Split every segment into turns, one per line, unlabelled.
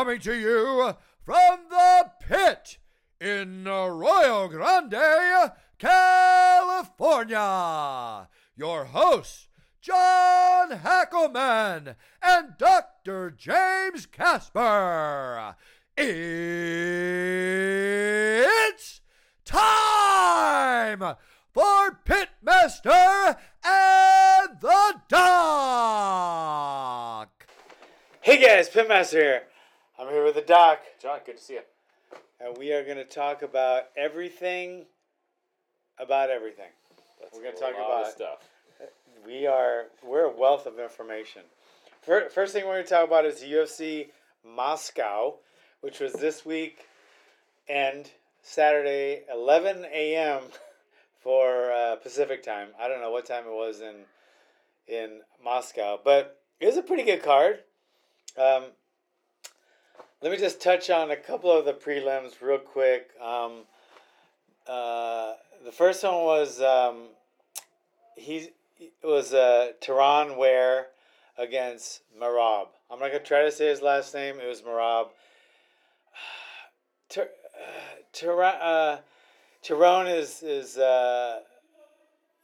coming to you from the pit in Arroyo Grande, California. Your hosts, John Hackleman and Dr. James Casper. It's time for Pitmaster and the Doc.
Hey guys, Pitmaster here. I'm here with the doc,
John, good to see you.
and we are going to talk about everything about everything.
That's
We're gonna talk
lot
about-
of stuff.
We are we're a wealth of information. First thing we're going to talk about is the UFC Moscow, which was this week and Saturday, 11 a.m. for uh, Pacific time. I don't know what time it was in in Moscow, but it was a pretty good card. Um, let me just touch on a couple of the prelims real quick. Um, uh, the first one was um, he was uh, Terrion Ware against Merab. I'm not gonna try to say his last name. It was Merab. Ter- uh, Tehran uh, is is uh,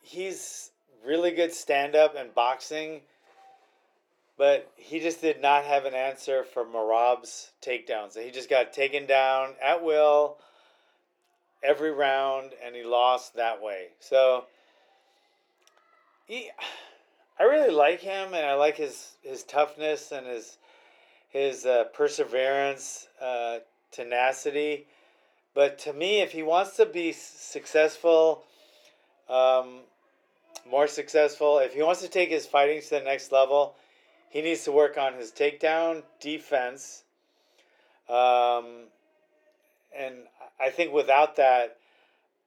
he's really good stand up and boxing, but he just did not have an answer for Merab's takedowns. He just got taken down at will every round, and he lost that way. So he, I really like him, and I like his his toughness and his his uh, perseverance, uh, tenacity. But to me, if he wants to be successful, um, more successful, if he wants to take his fighting to the next level, he needs to work on his takedown defense. Um, and I think without that,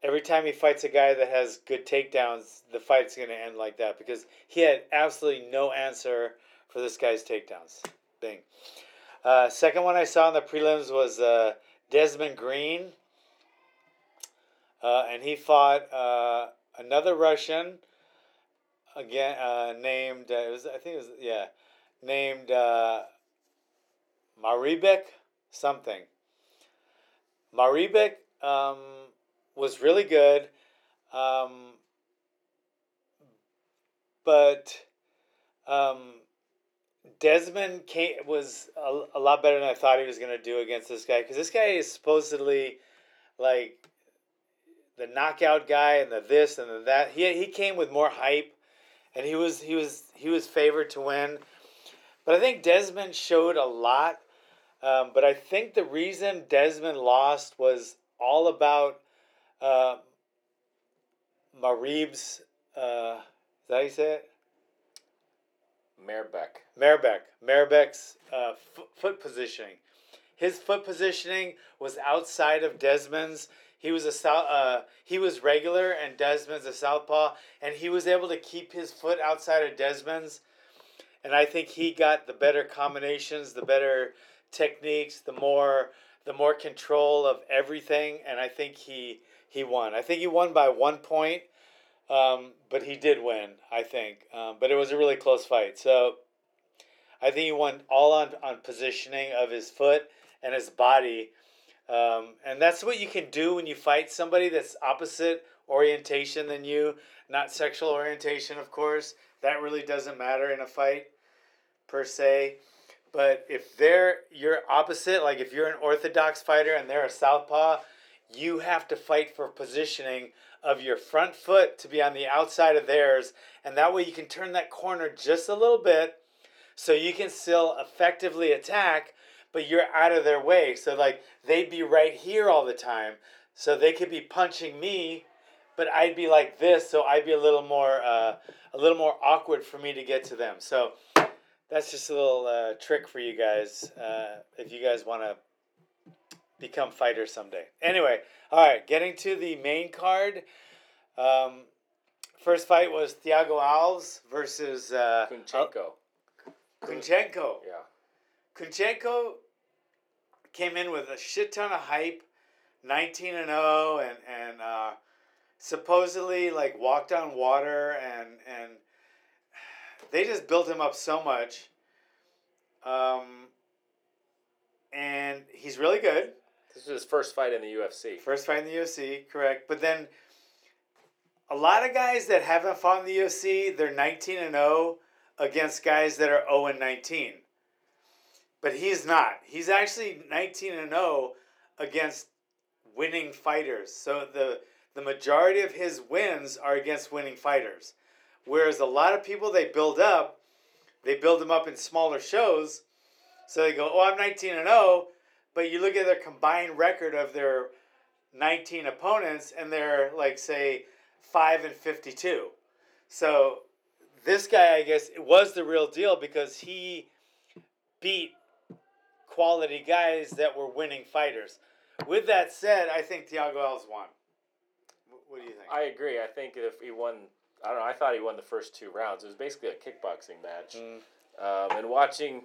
every time he fights a guy that has good takedowns, the fight's going to end like that because he had absolutely no answer for this guy's takedowns. Bing. Uh, second one I saw in the prelims was uh, Desmond Green. Uh, and he fought uh, another Russian again uh, named uh, it was I think it was yeah named uh, Maribek something. Maribek um, was really good, um, but um, Desmond came, was a, a lot better than I thought he was going to do against this guy because this guy is supposedly like the knockout guy and the this and the that. He, he came with more hype, and he was he was he was favored to win, but I think Desmond showed a lot. Um, but I think the reason Desmond lost was all about uh, Marib's. Uh, is that how you say it?
Marebeck.
Marbeck. Marbeck's uh, f- foot positioning. His foot positioning was outside of Desmond's. He was a south. uh, he was regular, and Desmond's a southpaw, and he was able to keep his foot outside of Desmond's. And I think he got the better combinations, the better techniques, the more the more control of everything, and I think he he won. I think he won by one point, um, but he did win. I think, um, but it was a really close fight. So I think he won all on on positioning of his foot and his body, um, and that's what you can do when you fight somebody that's opposite orientation than you, not sexual orientation, of course. That really doesn't matter in a fight, per se. But if they're you're opposite, like if you're an orthodox fighter and they're a southpaw, you have to fight for positioning of your front foot to be on the outside of theirs, and that way you can turn that corner just a little bit, so you can still effectively attack, but you're out of their way. So like they'd be right here all the time, so they could be punching me, but I'd be like this, so I'd be a little more uh, a little more awkward for me to get to them. So that's just a little uh, trick for you guys uh, if you guys want to become fighters someday. Anyway, all right, getting to the main card. Um, first fight was Thiago Alves versus uh,
Kunchenko.
Kunchenko.
Yeah.
Kunchenko came in with a shit ton of hype, 19 and 0 and and uh, supposedly like walked on water and and they just built him up so much. Um, and he's really good.
This is his first fight in the UFC.
First fight in the UFC, correct. But then a lot of guys that haven't fought in the UFC, they're 19 and 0 against guys that are 0 and 19. But he's not. He's actually 19 and 0 against winning fighters. So the the majority of his wins are against winning fighters. Whereas a lot of people they build up, they build them up in smaller shows. So they go, "Oh, I'm 19 and 0." But you look at their combined record of their 19 opponents and they're like say 5 and 52. So this guy I guess was the real deal because he beat quality guys that were winning fighters. With that said, I think Thiago Alves won. Wh- What do you think?
I agree. I think if he won, I don't know. I thought he won the first two rounds. It was basically a kickboxing match.
Mm.
Um, and watching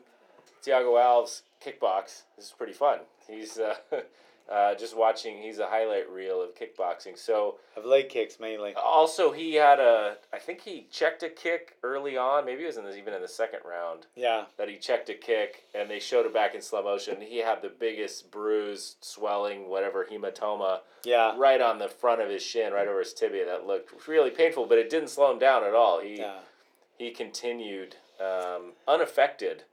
Thiago Alves kickbox is pretty fun. He's uh, uh, just watching. He's a highlight reel of kickboxing. So
Of leg kicks mainly.
also he had a. I think he checked a kick early on. Maybe it was in the, even in the second round
Yeah.
that he checked a kick, and they showed it back in slow motion. He had the biggest bruise, swelling, whatever hematoma
Yeah.
right on the front of his shin, right over his tibia. That looked really painful, but it didn't slow him down at all. He
Yeah.
he continued um, unaffected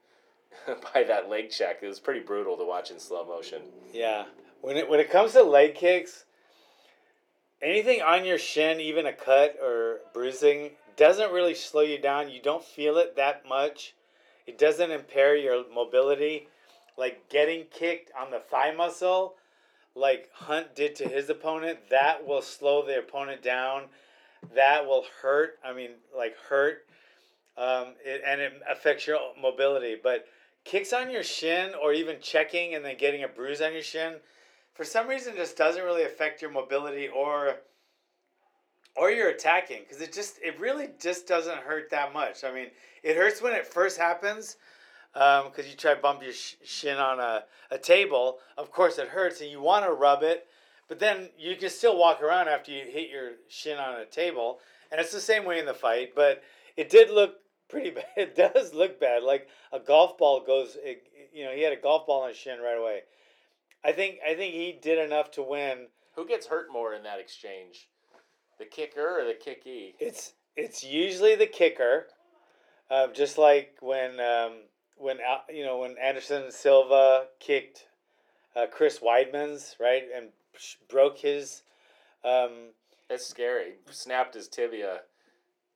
by that leg check. It was pretty brutal to watch in slow motion.
Yeah. When it when it comes to leg kicks, anything on your shin, even a cut or bruising, doesn't really slow you down. You don't feel it that much. It doesn't impair your mobility. Like getting kicked on the thigh muscle, like Hunt did to his opponent, that will slow the opponent down. That will hurt. I mean, like hurt. Um, it, and it affects your mobility. But kicks on your shin or even checking and then getting a bruise on your shin, for some reason, just doesn't really affect your mobility or or your attacking because it just it really just doesn't hurt that much. I mean, it hurts when it first happens um, because you try to bump your sh- shin on a, a table. Of course, it hurts and you want to rub it, but then you can still walk around after you hit your shin on a table, and it's the same way in the fight. But it did look pretty bad. It does look bad. Like a golf ball goes. It, you know, he had a golf ball on his shin right away. I think I think he did enough to win.
Who gets hurt more in that exchange? The kicker or the kickee?
It's it's usually the kicker, um, just like when um, when you know when Anderson Silva kicked uh, Chris Weidman's right and sh- broke his um,
That's scary. Snapped his tibia.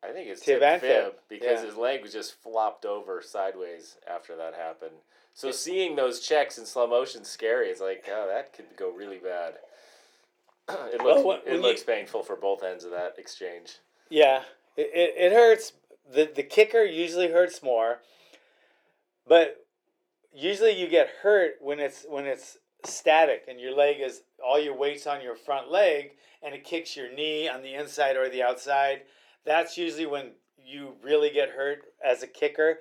I think it's
Tib
tib, fib,
fib,
because
yeah.
his leg was just flopped over sideways after that happened. So seeing those checks in slow motion is scary. It's like, oh, that could go really bad. it oh, looks
Well, when-
it looks
you-
painful for both ends of that exchange.
Yeah, it, it, it hurts. The, the kicker usually hurts more, but usually you get hurt when it's when it's static and your leg is all your weight's on your front leg and it kicks your knee on the inside or the outside. That's usually when you really get hurt as a kicker.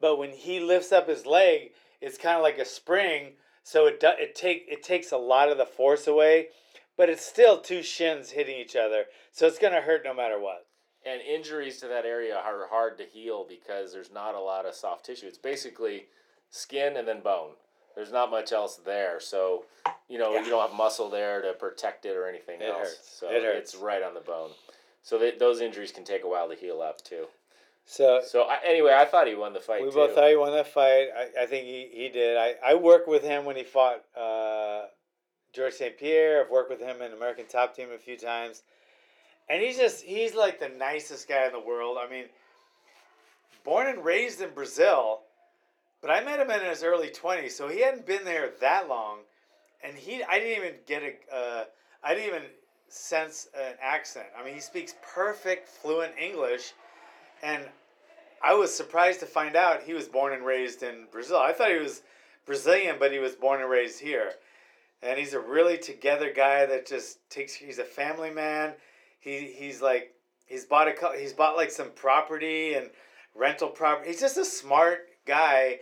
But when he lifts up his leg, it's kind of like a spring, so it do, it take it takes a lot of the force away, but it's still two shins hitting each other, so it's gonna hurt no matter what.
And injuries to that area are hard to heal because there's not a lot of soft tissue. It's basically skin and then bone. There's not much else there. So, you know,
Yeah.
you don't have muscle there to protect it or anything
It
else.
hurts.
So
It hurts.
it's right on the bone. So they, those injuries can take a while to heal up too.
So
So I, anyway, I thought he won the fight
we
too.
both thought he won that fight. I, I think he, he did. I, I worked with him when he fought uh, George St. Pierre. I've worked with him in American Top Team a few times. And he's just, he's like the nicest guy in the world. I mean, born and raised in Brazil, but I met him in his early 20s, so he hadn't been there that long. And he, I didn't even get a, uh, I didn't even sense an accent. I mean, he speaks perfect, fluent English. And I was surprised to find out he was born and raised in Brazil. I thought he was Brazilian, but he was born and raised here. And he's a really together guy that just takes. He's a family man. He he's like he's bought a he's bought like some property and rental property. He's just a smart guy.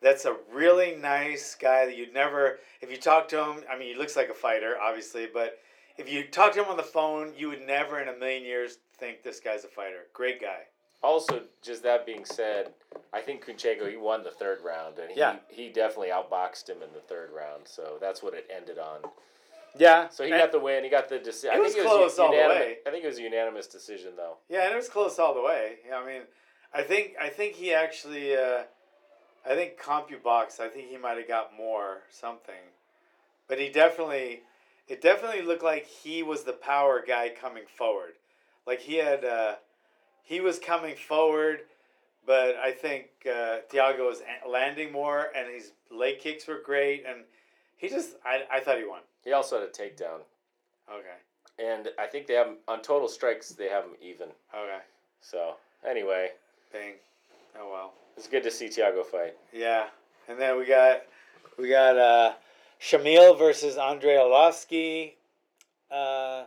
That's a really nice guy that you'd never if you talk to him. I mean, he looks like a fighter, obviously, but if you talk to him on the phone, you would never in a million years think this guy's a fighter. Great guy.
Also, just that being said, I think Kunchenko he won the third round, and he
Yeah.
he definitely outboxed him in the third round. So that's what it ended on.
Yeah.
So he got the win. He got the decision. I
It was
think
close
it was
all the way.
I think it was a unanimous decision though.
Yeah, and it was close all the way. Yeah, I mean, I think I think he actually, uh, I think CompuBox. I think he might have got more something, but he definitely, it definitely looked like he was the power guy coming forward, like he had, uh, he was coming forward, but I think uh, Thiago was landing more, and his leg kicks were great, and he just, I, I thought he won.
He also had a takedown,
Okay,
and I think they have him on total strikes. They have him even.
okay,
So anyway,
bang, oh well.
it's good to see Thiago fight.
Yeah, and then we got we got uh, Shamil versus Andrei Arlovsky. Uh,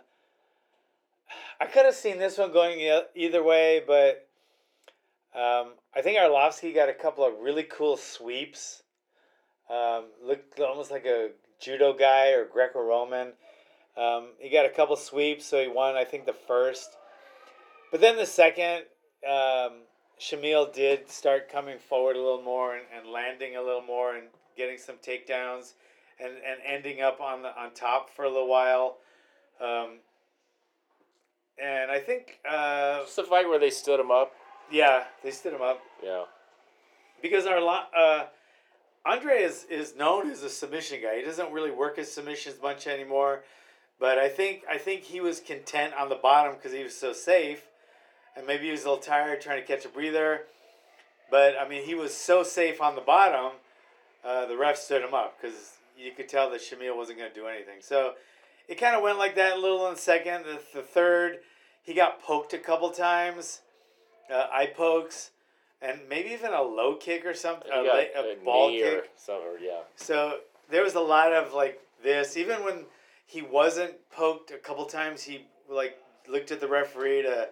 I could have seen this one going either way, but um, I think Arlovsky got a couple of really cool sweeps. Um, looked almost like a judo guy or Greco-Roman. Um, he got a couple sweeps, so he won. I think the first, but then the second. Um, Shamil did start coming forward a little more and, and landing a little more and getting some takedowns and, and ending up on the on top for a little while. Um, and I think uh,
It's the fight where they stood him up.
yeah, they stood him up
Yeah.
because our uh, Andre is is known as a submission guy. He doesn't really work his submissions much anymore, but I think I think he was content on the bottom because he was so safe, and maybe he was a little tired trying to catch a breather. But I mean, he was so safe on the bottom. Uh, the ref stood him up because you could tell that Shamil wasn't going to do anything. So it kind of went like that a little in the second. The, the third, he got poked a couple times, uh, eye pokes, and maybe even a low kick or something, a, a
a
ball kick.
Or, yeah.
So there was a lot of like this. Even when he wasn't poked a couple times, he like looked at the referee to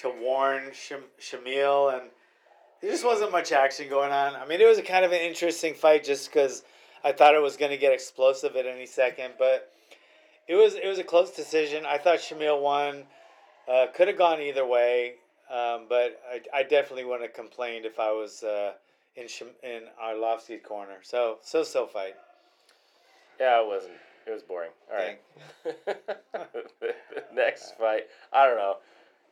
to warn Sham- Shamil, and there just wasn't much action going on. I mean, it was a kind of an interesting fight just because I thought it was going to get explosive at any second, but it was it was a close decision. I thought Shamil won. Uh, could have gone either way, um, but I, I definitely wouldn't have complained if I was uh, in Sham- in Arlovsky's corner. So so so fight.
Yeah, it wasn't. It was boring. All right. Next fight. I don't know.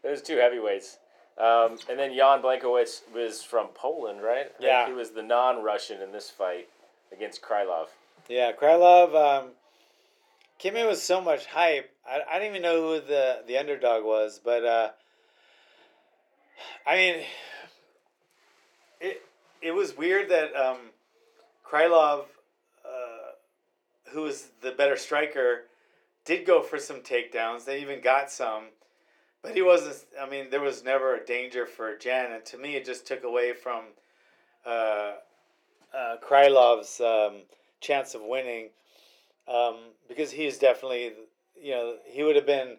There's two heavyweights. Um, and then Jan Blachowicz was from Poland, right? I
Yeah.
He was the non-Russian in this fight against Krylov.
Yeah, Krylov um, came in with so much hype. I, I didn't even know who the, the underdog was, but uh, I mean, it it was weird that um, Krylov, uh, who was the better striker, did go for some takedowns. They even got some, but he wasn't. I mean, there was never a danger for Jan, and to me, it just took away from uh, uh, Krylov's um, chance of winning um, because he's definitely, you know, he would have been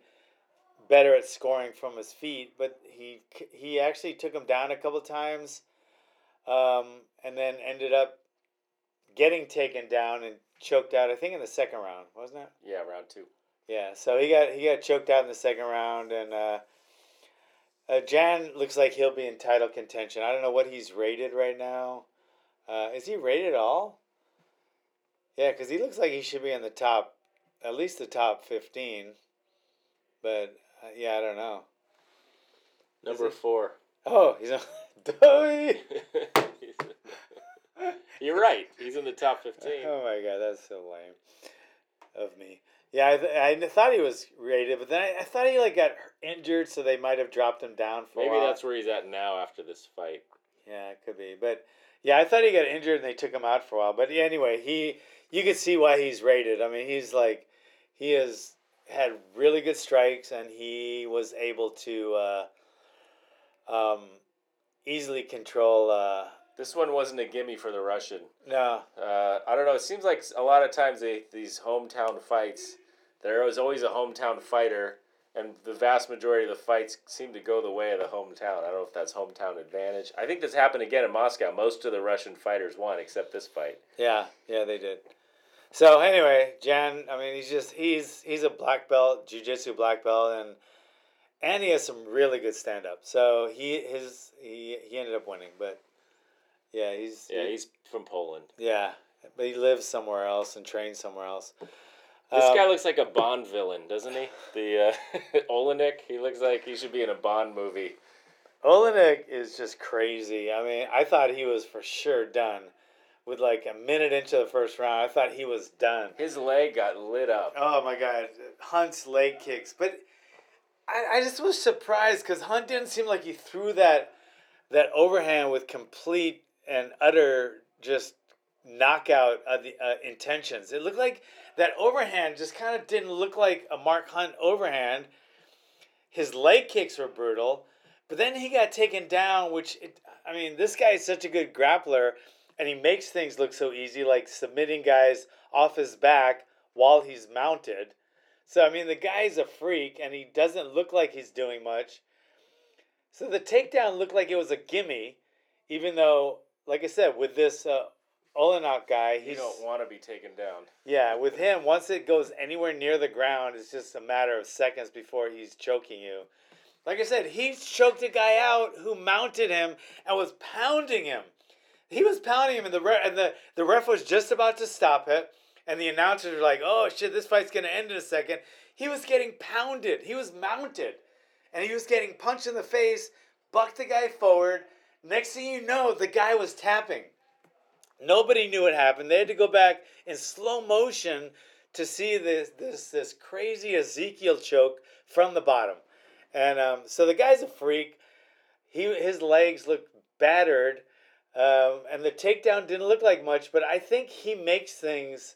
better at scoring from his feet, but he he actually took him down a couple times, um, and then ended up getting taken down and choked out. I think in the second round, wasn't it?
Yeah, round two.
Yeah, so he got he got choked out in the second round, and uh, uh, Jan looks like he'll be in title contention. I don't know what he's rated right now. Uh, is he rated at all? Yeah, because he looks like he should be in the top, at least the top fifteen. But uh, yeah, I don't know.
Number four.
Oh, he's on.
You're right. He's in the top 15.
Oh my god, that's so lame of me. Yeah, I, th- I thought he was rated, but then I, I thought he like got injured, so they might have dropped him down for a
Maybe that's where he's at now after this fight.
Yeah, it could be. But yeah, I thought he got injured and they took him out for a while. But anyway, he you can see why he's rated. I mean, he's like he has had really good strikes and he was able to uh, um, easily control. Uh,
This one wasn't a gimme for the Russian.
no,
Uh, I don't know. It seems like a lot of times they, these hometown fights, there was always a hometown fighter, and the vast majority of the fights seem to go the way of the hometown. I don't know if that's hometown advantage. I think this happened again in Moscow. Most of the Russian fighters won, except this fight.
yeah, yeah, they did. So anyway, Jan, I mean, he's just he's he's a black belt, jujitsu black belt, and and he has some really good stand up. So he his he he ended up winning, but Yeah, he's
Yeah, he's from Poland.
yeah, but he lives somewhere else and trains somewhere else.
This
Um,
guy looks like a Bond villain, doesn't he? The uh, Oleinik. He looks like he should be in a Bond movie.
Oleinik is just crazy. I mean, I thought he was for sure done. With like a minute into the first round, I thought he was done.
His leg got lit up.
Oh my god, Hunt's leg kicks. But I, I just was surprised because Hunt didn't seem like he threw that that overhand with complete and utter just knockout of the uh, intentions. It looked like that overhand just kind of didn't look like a Mark Hunt overhand. His leg kicks were brutal, but then he got taken down, which it, I mean, this guy is such a good grappler, and he makes things look so easy, like submitting guys off his back while he's mounted. So I mean, the guy's a freak, and he doesn't look like he's doing much. So the takedown looked like it was a gimme, even though, like I said, with this uh, guy,
You
he's
don't want to be taken down.
yeah, with him, once it goes anywhere near the ground, it's just a matter of seconds before he's choking you. Like I said, he choked a guy out who mounted him and was pounding him. He was pounding him, and the re- and the, the ref was just about to stop it, and the announcers were like, "Oh shit, this fight's gonna end in a second. He was getting pounded. He was mounted, and he was getting punched in the face. Bucked the guy forward. Next thing you know, the guy was tapping. Nobody knew what happened. They had to go back in slow motion to see this this this crazy Ezekiel choke from the bottom, and um, so the guy's a freak. He his legs look battered, um, and the takedown didn't look like much. But I think he makes things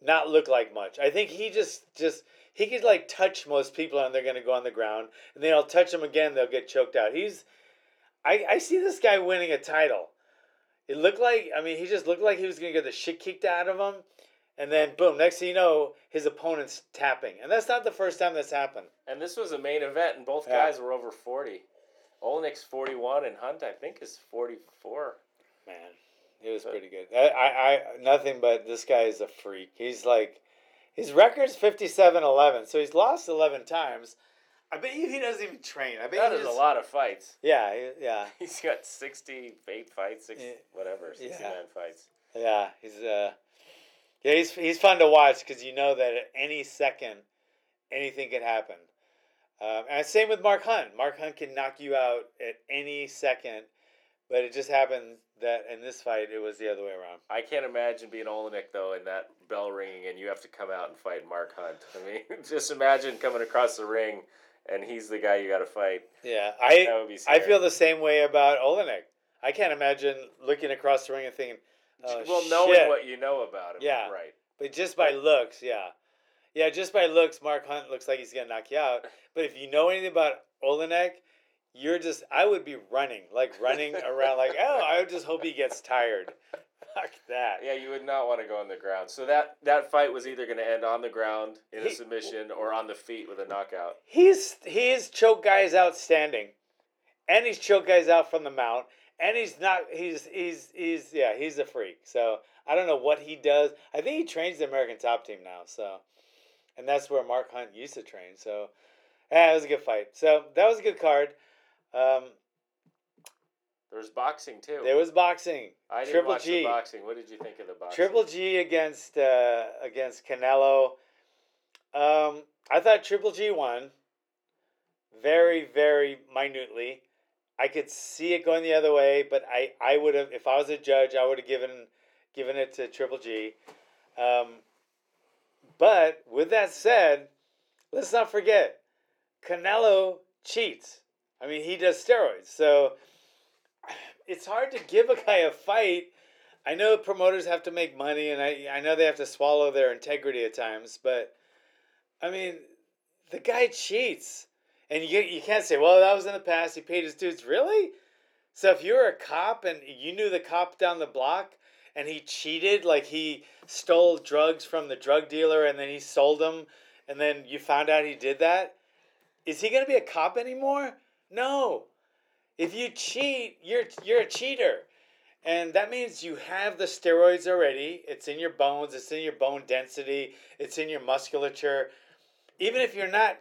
not look like much. I think he just just he could like touch most people and they're gonna go on the ground, and then I'll touch him again, they'll get choked out. He's I, I see this guy winning a title. It looked like I mean he just looked like he was gonna get the shit kicked out of him, and then boom, next thing you know, his opponent's tapping, and that's not the first time that's happened.
And this was a main event, and both
Yeah.
guys were over 40. Oleinik's 41, and Hunt, I think, is 44.
Man, it was
But-
pretty good. I, I, I nothing but this guy is a freak. He's like his record's 57-11, so he's lost eleven times. I bet you he doesn't even train. I bet
That
he
is a lot of fights.
Yeah, yeah,
He's got 68 fights, six,
Yeah.
whatever, 69 fights.
yeah. He's uh, yeah, he's he's fun to watch because you know that at any second, anything could happen. Um, and same with Mark Hunt. Mark Hunt can knock you out at any second, but it just happened that in this fight it was the other way around.
I can't imagine being Oleinik, though, and that bell ringing, and you have to come out and fight Mark Hunt. I mean, just imagine coming across the ring, and he's the guy you got to fight.
Yeah, I
That would be
I feel the same way about Oleinik. I can't imagine looking across the ring and thinking, oh,
well, knowing what you know about him,
Yeah.
right?
But just by looks, yeah. Yeah, just by looks, Mark Hunt looks like he's going to knock you out. But if you know anything about Oleinik, you're just, I would be running, like running around, like, oh, I would just hope he gets tired. Fuck that.
Yeah, you would not want to go on the ground. So that that fight was either going to end on the ground in a submission or on the feet with a knockout.
He's, he's choked guys outstanding. And he's choked guys out from the mount. And he's not, he's, he's, he's, yeah, he's a freak. So I don't know what he does. I think he trains the American top team now. So, and that's where Mark Hunt used to train. So, yeah, it was a good fight. So that was a good card. Um,
was boxing too.
there was boxing.
I didn't
Triple
watch
G.
the boxing. What did you think of the boxing?
Triple G against uh, against Canelo. Um, I thought Triple G won. Very, very minutely. I could see it going the other way, but I, I would have if I was a judge, I would have given given it to Triple G. Um, but with that said, let's not forget, Canelo cheats. I mean, he does steroids, so it's hard to give a guy a fight. I know promoters have to make money, and I I know they have to swallow their integrity at times, but I mean, the guy cheats, and you you can't say, well, that was in the past. He paid his dues, really. So if you were a cop and you knew the cop down the block and he cheated, like he stole drugs from the drug dealer and then he sold them, and then you found out he did that, is he gonna be a cop anymore? No. If you cheat, you're you're a cheater. And that means you have the steroids already. It's in your bones, it's in your bone density, it's in your musculature. Even if you're not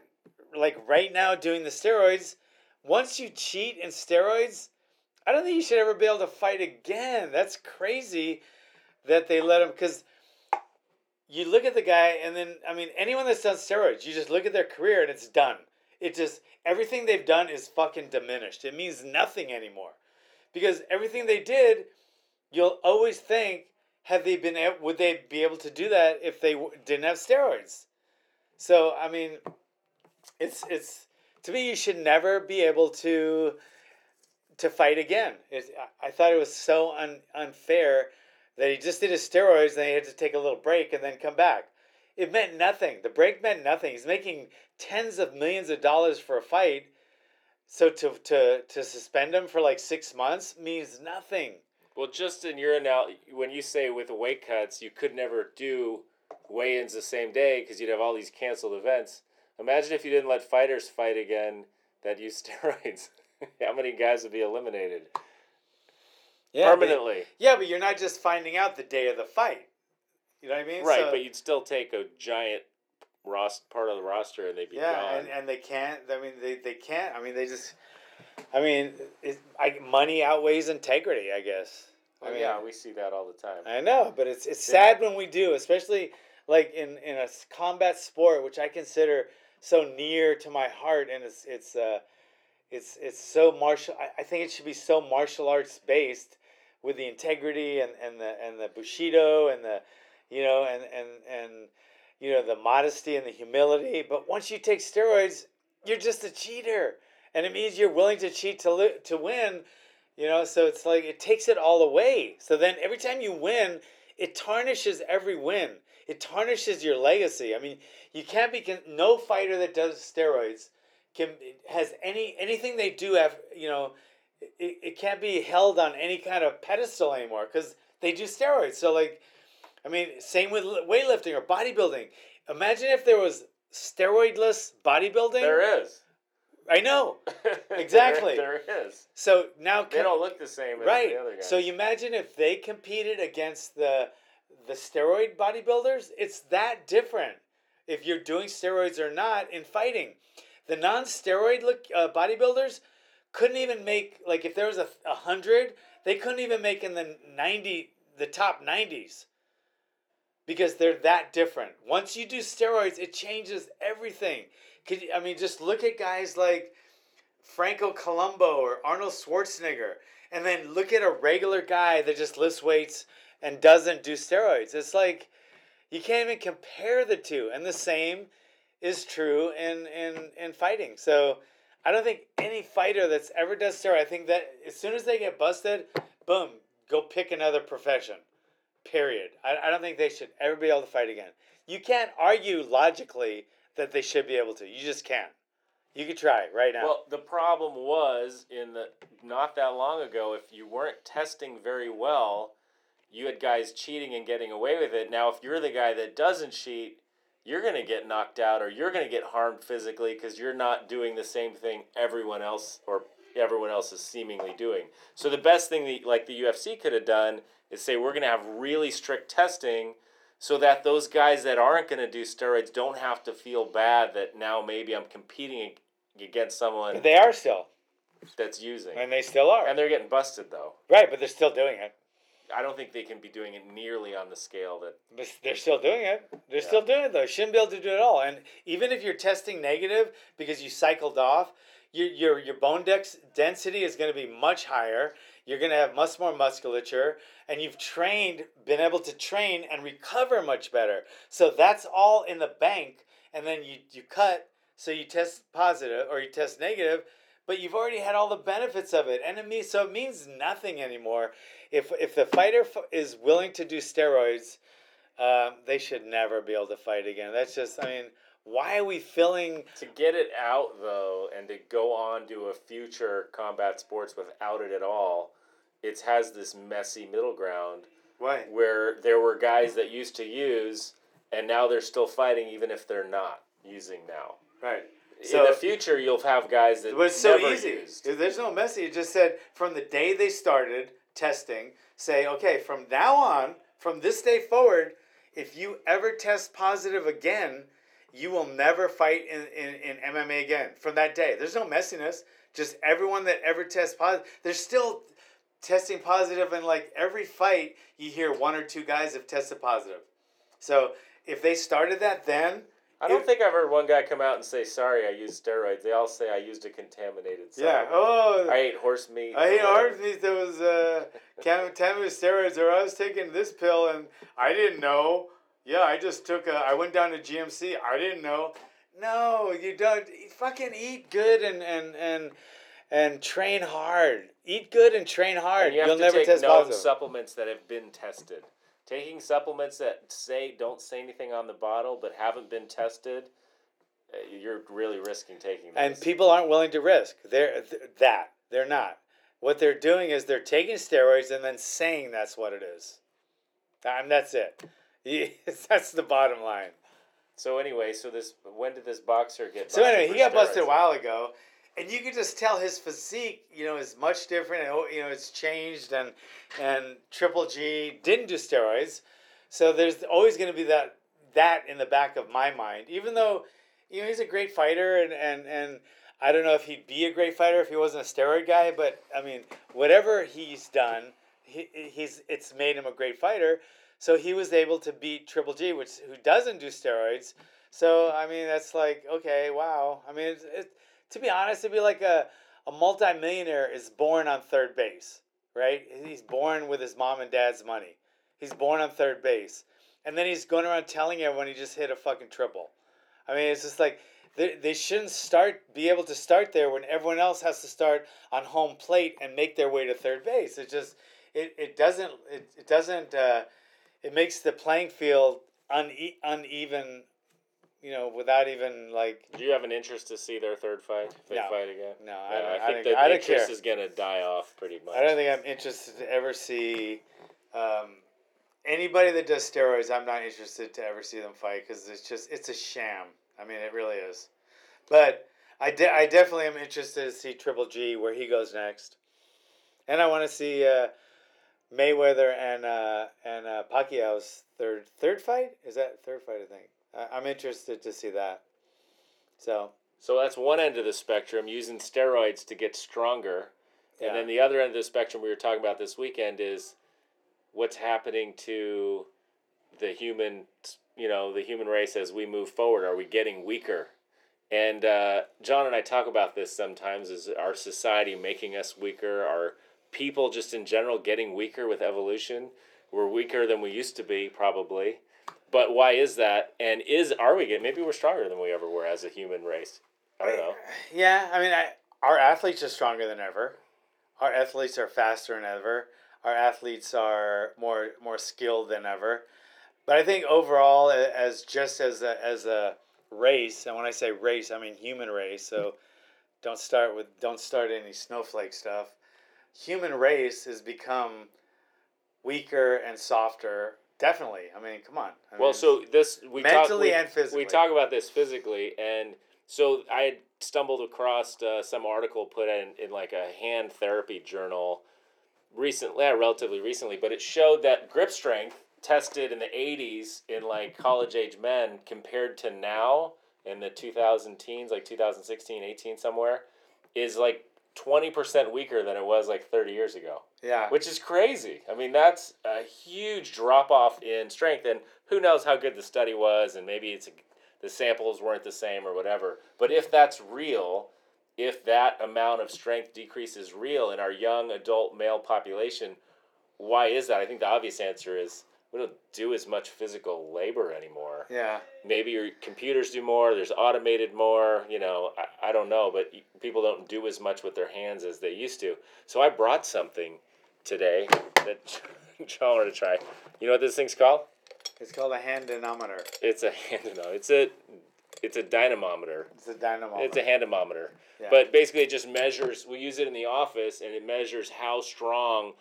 like right now doing the steroids, once you cheat in steroids, I don't think you should ever be able to fight again. That's crazy that they let him because you look at the guy and then I mean anyone that's done steroids, you just look at their career and it's done. It just everything they've done is fucking diminished. It means nothing anymore. Because everything they did, you'll always think have they been would they be able to do that if they didn't have steroids? So, I mean it's it's to me you should never be able to to fight again. It, I- thought it was so un, unfair that he just did his steroids, and he had to take a little break and then come back. It meant nothing. The break meant nothing. He's making tens of millions of dollars for a fight, so to to to suspend him for like six months means nothing.
Well, just in your anal, when you say with weight cuts, you could never do weigh-ins the same day because you'd have all these canceled events. Imagine if you didn't let fighters fight again that use steroids. How many guys would be eliminated
Yeah, but-
permanently?
yeah, but you're not just finding out the day of the fight. You know what I mean?
Right,
So-
but you'd still take a giant rost part of the roster and they'd be
yeah,
gone.
and, and they can't. I mean, they, they can't. I mean, they just. I mean, it, I, money outweighs integrity. I guess. I mean,
yeah, we see that all the time.
I know, but it's it's sad when we do, especially like in in a combat sport, which I consider so near to my heart, and it's it's uh, it's it's so martial. I, I think it should be so martial arts based, with the integrity and and the and the bushido and the, you know, and and and you know the modesty and the humility. But once you take steroids, you're just a cheater, and it means you're willing to cheat to li- to win. You know, so it's like it takes it all away. So then every time you win, it tarnishes every win. It tarnishes your legacy. I mean, you can't be con- no fighter that does steroids can has any anything they do have you know it, it can't be held on any kind of pedestal anymore because they do steroids. So like, I mean, same with weightlifting or bodybuilding. Imagine if there was steroidless bodybuilding.
There is.
I know.
There-
Exactly.
there is.
So now
They
can-
don't look the same as
right.
the other guys.
So you imagine if they competed against the the steroid bodybuilders, it's that different. If you're doing steroids or not in fighting, the non-steroid look uh, bodybuilders couldn't even make like if there was a, a hundred, they couldn't even make in the ninety, the top nineties, because they're that different. Once you do steroids, it changes everything. Could I mean just look at guys like Franco Columbu or Arnold Schwarzenegger, and then look at a regular guy that just lifts weights and doesn't do steroids. It's like you can't even compare the two. And the same is true in in in fighting. So I don't think any fighter that's ever does steroid. I think that as soon as they get busted, boom, go pick another profession. Period. I, I don't think they should ever be able to fight again. You can't argue logically that they should be able to. You just can't. You could try right now.
Well, the problem was in the not that long ago, if you weren't testing very well, you had guys cheating and getting away with it. Now, if you're the guy that doesn't cheat, you're gonna get knocked out or you're gonna get harmed physically because you're not doing the same thing everyone else or everyone else is seemingly doing. So the best thing that like the UFC could have done is say we're gonna have really strict testing so that those guys that aren't going to do steroids don't have to feel bad that now maybe I'm competing against someone
But they are still,
that's using.
and they still are.
And they're getting busted though.
right, but they're still doing it.
I don't think they can be doing it nearly on the scale that
But they're still doing it. They're still doing it though. Shouldn't be able to do it all. And even if you're testing negative because you cycled off, your your your bone dex density is going to be much higher. You're going to have much more musculature, and you've trained, been able to train and recover much better. So that's all in the bank. And then you you cut, so you test positive or you test negative, but you've already had all the benefits of it, and it means so it means nothing anymore. If if the fighter f- is willing to do steroids, um, they should never be able to fight again. That's just, I mean, why are we filling?
to get it out though and to go on to a future combat sports without it at all, it has this messy middle ground
Why?
where there were guys that used to use and now they're still fighting even if they're not using now.
Right. So, In
the future, you'll have guys that
it's so easy.
used.
There's no messy. It just said from the day they started testing, say, okay, from now on, from this day forward, if you ever test positive again, you will never fight in, in, in MMA again from that day. There's no messiness. Just everyone that ever tests positive, there's still testing and like every fight. You hear one or two guys have tested positive. So if they started that then,
I don't
If-
think I've heard one guy come out and say, "Sorry, I used steroids." They all say I used a contaminated.
yeah. Oh,
I ate horse meat.
I ate horse meat that was uh, contaminated steroids, or I was taking this pill and I didn't know. Yeah, I just took a. I went down to GNC. I didn't know. No, you don't. You fucking eat good and and and and train hard. Eat good and train hard.
And you to
never
take
test
known
positive.
supplements that have been tested. Taking supplements that say don't say anything on the bottle but haven't been tested, uh, you're really risking taking.
and people aren't willing to risk. They're th- that. They're not. What they're doing is they're taking steroids and then saying that's what it is. And that's it. that's the bottom line.
So anyway, so this when did this boxer get?
So anyway, he got busted a while ago, and you could just tell his physique, you know, is much different, and oh, you know, it's changed, and and Triple G didn't do steroids, so there's always going to be that that in the back of my mind, even though, you know, he's a great fighter, and and and I don't know if he'd be a great fighter if he wasn't a steroid guy, but I mean, whatever he's done, he, he's it's made him a great fighter. So he was able to beat Triple G, which who doesn't do steroids. So I mean, that's like okay, wow. I mean, it's, it, to be honest, it'd be like a a multimillionaire is born on third base, right? He's born with his mom and dad's money. He's born on third base, and then he's going around telling everyone he just hit a fucking triple. I mean, it's just like they, they shouldn't start be able to start there when everyone else has to start on home plate and make their way to third base. It just it, it doesn't it, it doesn't uh, it makes the playing field une- uneven, you know, without even like
Do you have an interest to see their third fight? They
No.
fight again.
no,
Yeah,
I, don't,
I,
I,
think the interest
care.
is gonna die off pretty much.
I don't think I'm interested to ever see um, anybody that does steroids. I'm not interested to ever see them fight because it's just it's a sham. I mean, it really is. But I, de- I definitely am interested to see Triple G where he goes next, and I want to see uh, Mayweather and uh, and uh, Pacquiao's third third fight. Is that third fight? I think I'm interested to see that. So
So that's one end of the spectrum, using steroids to get stronger.
yeah,
And then the other end of the spectrum we were talking about this weekend is what's happening to the human, you know, the human race as we move forward. Are we getting weaker? And uh, John and I talk about this sometimes. Is our society making us weaker? Are people just in general getting weaker with evolution? We're weaker than we used to be, probably. But why is that? And is are we getting? Maybe we're stronger than we ever were as a human race. I don't know.
Yeah, I mean, I, our athletes are stronger than ever. Our athletes are faster than ever. Our athletes are more more skilled than ever. But I think overall, as just as a, as a race, and when I say race, I mean human race. So don't start with don't start any snowflake stuff. Human race has become weaker and softer. Definitely. I mean, come on. I
Well,
mean,
so this we
mentally
talk, we,
and physically.
We talk about this physically, and so I had stumbled across uh, some article put in in like a hand therapy journal recently, uh, relatively recently, but it showed that grip strength tested in the '80s in like college age men compared to now in the 2000 teens, like 2016, 18 somewhere, is like 20% weaker than it was like 30 years ago
yeah.
which is crazy. I mean, that's a huge drop off in strength, and who knows how good the study was, and maybe it's the samples weren't the same or whatever. But if that's real, if that amount of strength decrease is real in our young adult male population, why is that? I think the obvious answer is we don't do as much physical labor anymore.
Yeah.
Maybe your computers do more. There's automated more. You know, I, I don't know, but people don't do as much with their hands as they used to. So I brought something today that John wanted to try. You know what this thing's called?
It's called a hand dynamometer.
It's a hand. No, it's a it's a dynamometer.
It's a dynamometer.
It's a handamometer.
Yeah.
But basically, it just measures. We use it in the office, and it measures how strong,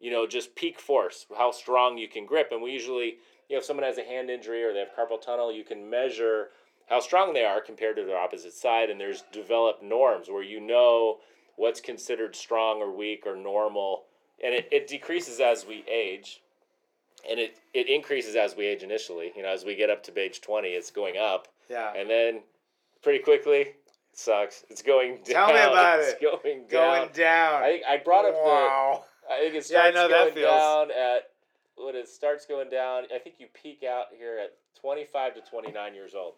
you know, just peak force, how strong you can grip. And we usually, you know, if someone has a hand injury or they have carpal tunnel, you can measure how strong they are compared to their opposite side. And there's developed norms where you know what's considered strong or weak or normal. And it, it decreases as we age. And it, it increases as we age initially. You know, as we get up to age 20, it's going up
yeah.
and then pretty quickly it sucks it's going down
Tell me about
it's
it.
going down
Going down.
i i brought up
wow.
I think it
Yeah, I
starts
that
going
feels.
down at when it starts going down. I think you peak out here at twenty five to twenty nine years old.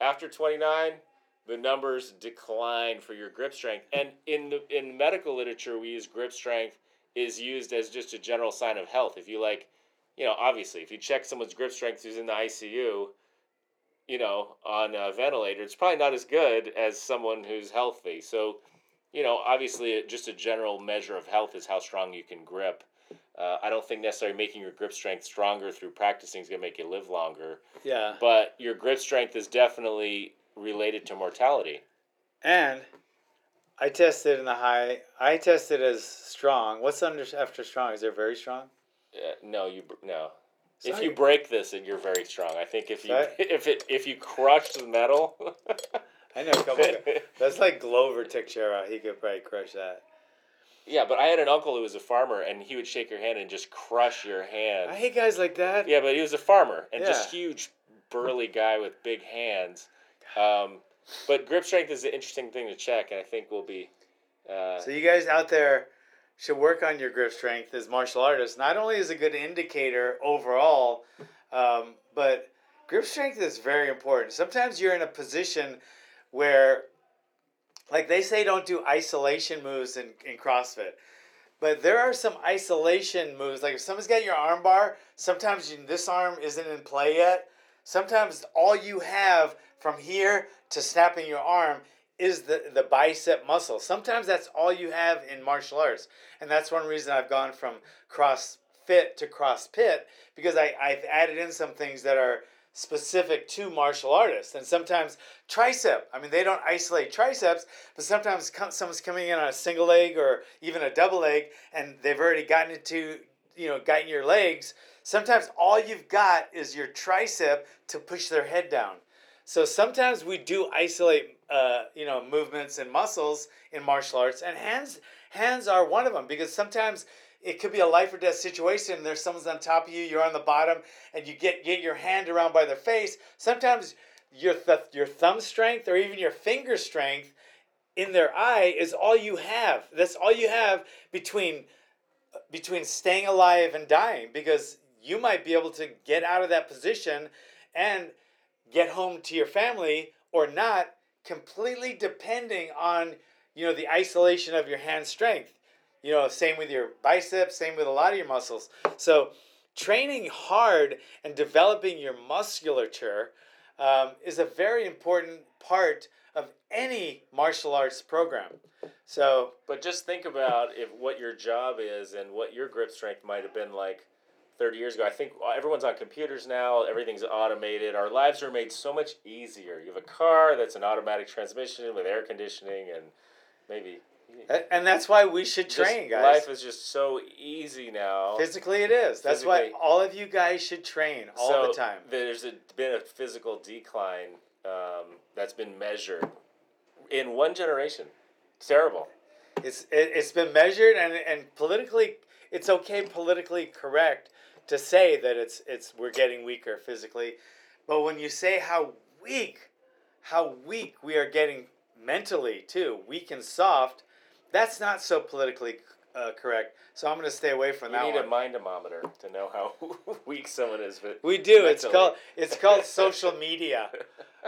After twenty nine, the numbers decline for your grip strength. And in the in medical literature, we use grip strength is used as just a general sign of health. If you like, you know, obviously, if you check someone's grip strength who's in the ICU, you know, on a ventilator, it's probably not as good as someone who's healthy. So, you know, obviously, just a general measure of health is how strong you can grip. Uh, I don't think necessarily making your grip strength stronger through practicing is going to make you live longer,
Yeah.
but your grip strength is definitely related to mortality.
And I tested in the high. I tested as strong. What's under after strong? Is there very strong?
Uh, no, you no. If
Sorry.
you break this, and you're very strong. I think if you
Sorry?
if it if you crush the metal,
I know a couple. That's like Glover Teixeira. He could probably crush that.
yeah. But I had an uncle who was a farmer, and he would shake your hand and just crush your hand.
I hate guys like that.
Yeah, but he was a farmer and just huge, burly guy with big hands. Um, but grip strength is an interesting thing to check, and I think we'll be. Uh,
So you guys out there should work on your grip strength as martial artists. Not only is a good indicator overall, um, but grip strength is very important. Sometimes you're in a position where, like they say, don't do isolation moves in, in CrossFit. But there are some isolation moves. Like if someone's got your arm bar, sometimes you, this arm isn't in play yet. Sometimes all you have from here to snapping your arm is the, the bicep muscle. Sometimes that's all you have in martial arts. And that's one reason I've gone from CrossFit to CrossFit because I, I've added in some things that are specific to martial artists. And sometimes tricep, I mean, they don't isolate triceps, but sometimes someone's coming in on a single leg or even a double leg and they've already gotten into, you know, gotten your legs. Sometimes all you've got is your tricep to push their head down. So sometimes we do isolate, uh, you know, movements and muscles in martial arts, and hands hands are one of them because sometimes it could be a life or death situation. There's someone's on top of you, you're on the bottom, and you get get your hand around by their face. Sometimes your th- your thumb strength or even your finger strength in their eye is all you have. That's all you have between between staying alive and dying because you might be able to get out of that position and get home to your family or not completely depending on you know the isolation of your hand strength you know same with your biceps same with a lot of your muscles so training hard and developing your musculature um, is a very important part of any martial arts program so
But just think about if what your job is and what your grip strength might have been like 30 years ago. I think everyone's on computers now, everything's automated. Our lives are made so much easier. You have a car that's an automatic transmission with air conditioning and maybe
and that's why we should train guys
life is just so easy now.
Physically, it is. That's why all of you guys should train all
so
the time.
There's a, been a physical decline um, that's been measured in one generation. It's terrible.
It's it, it's been measured and and politically, it's okay politically correct to say that it's it's we're getting weaker physically, but when you say how weak, how weak we are getting mentally too, weak and soft, that's not so politically uh, correct. So I'm going to stay away from
You
that
need
one.
a mindometer to know how weak someone is. But
We do. It's called it's called social media.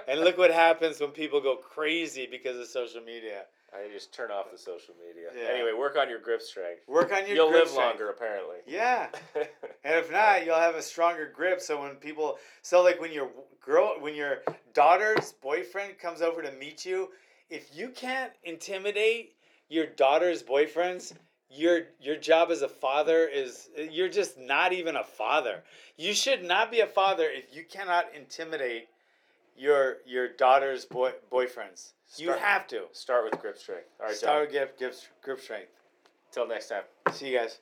And look what happens when people go crazy because of social media.
I just turn off the social media.
Yeah.
Anyway, work on your grip strength.
Work on your
You'll live
strength.
longer, apparently.
Yeah. And if not, you'll have a stronger grip. So when people, so like when your girl, when your daughter's boyfriend comes over to meet you, if you can't intimidate your daughter's boyfriends, your your job as a father is you're just not even a father. You should not be a father if you cannot intimidate your your daughter's boy boyfriends. You have to
Start with grip strength. All right,
start with grip, grip, grip strength.
Till next time.
See you guys.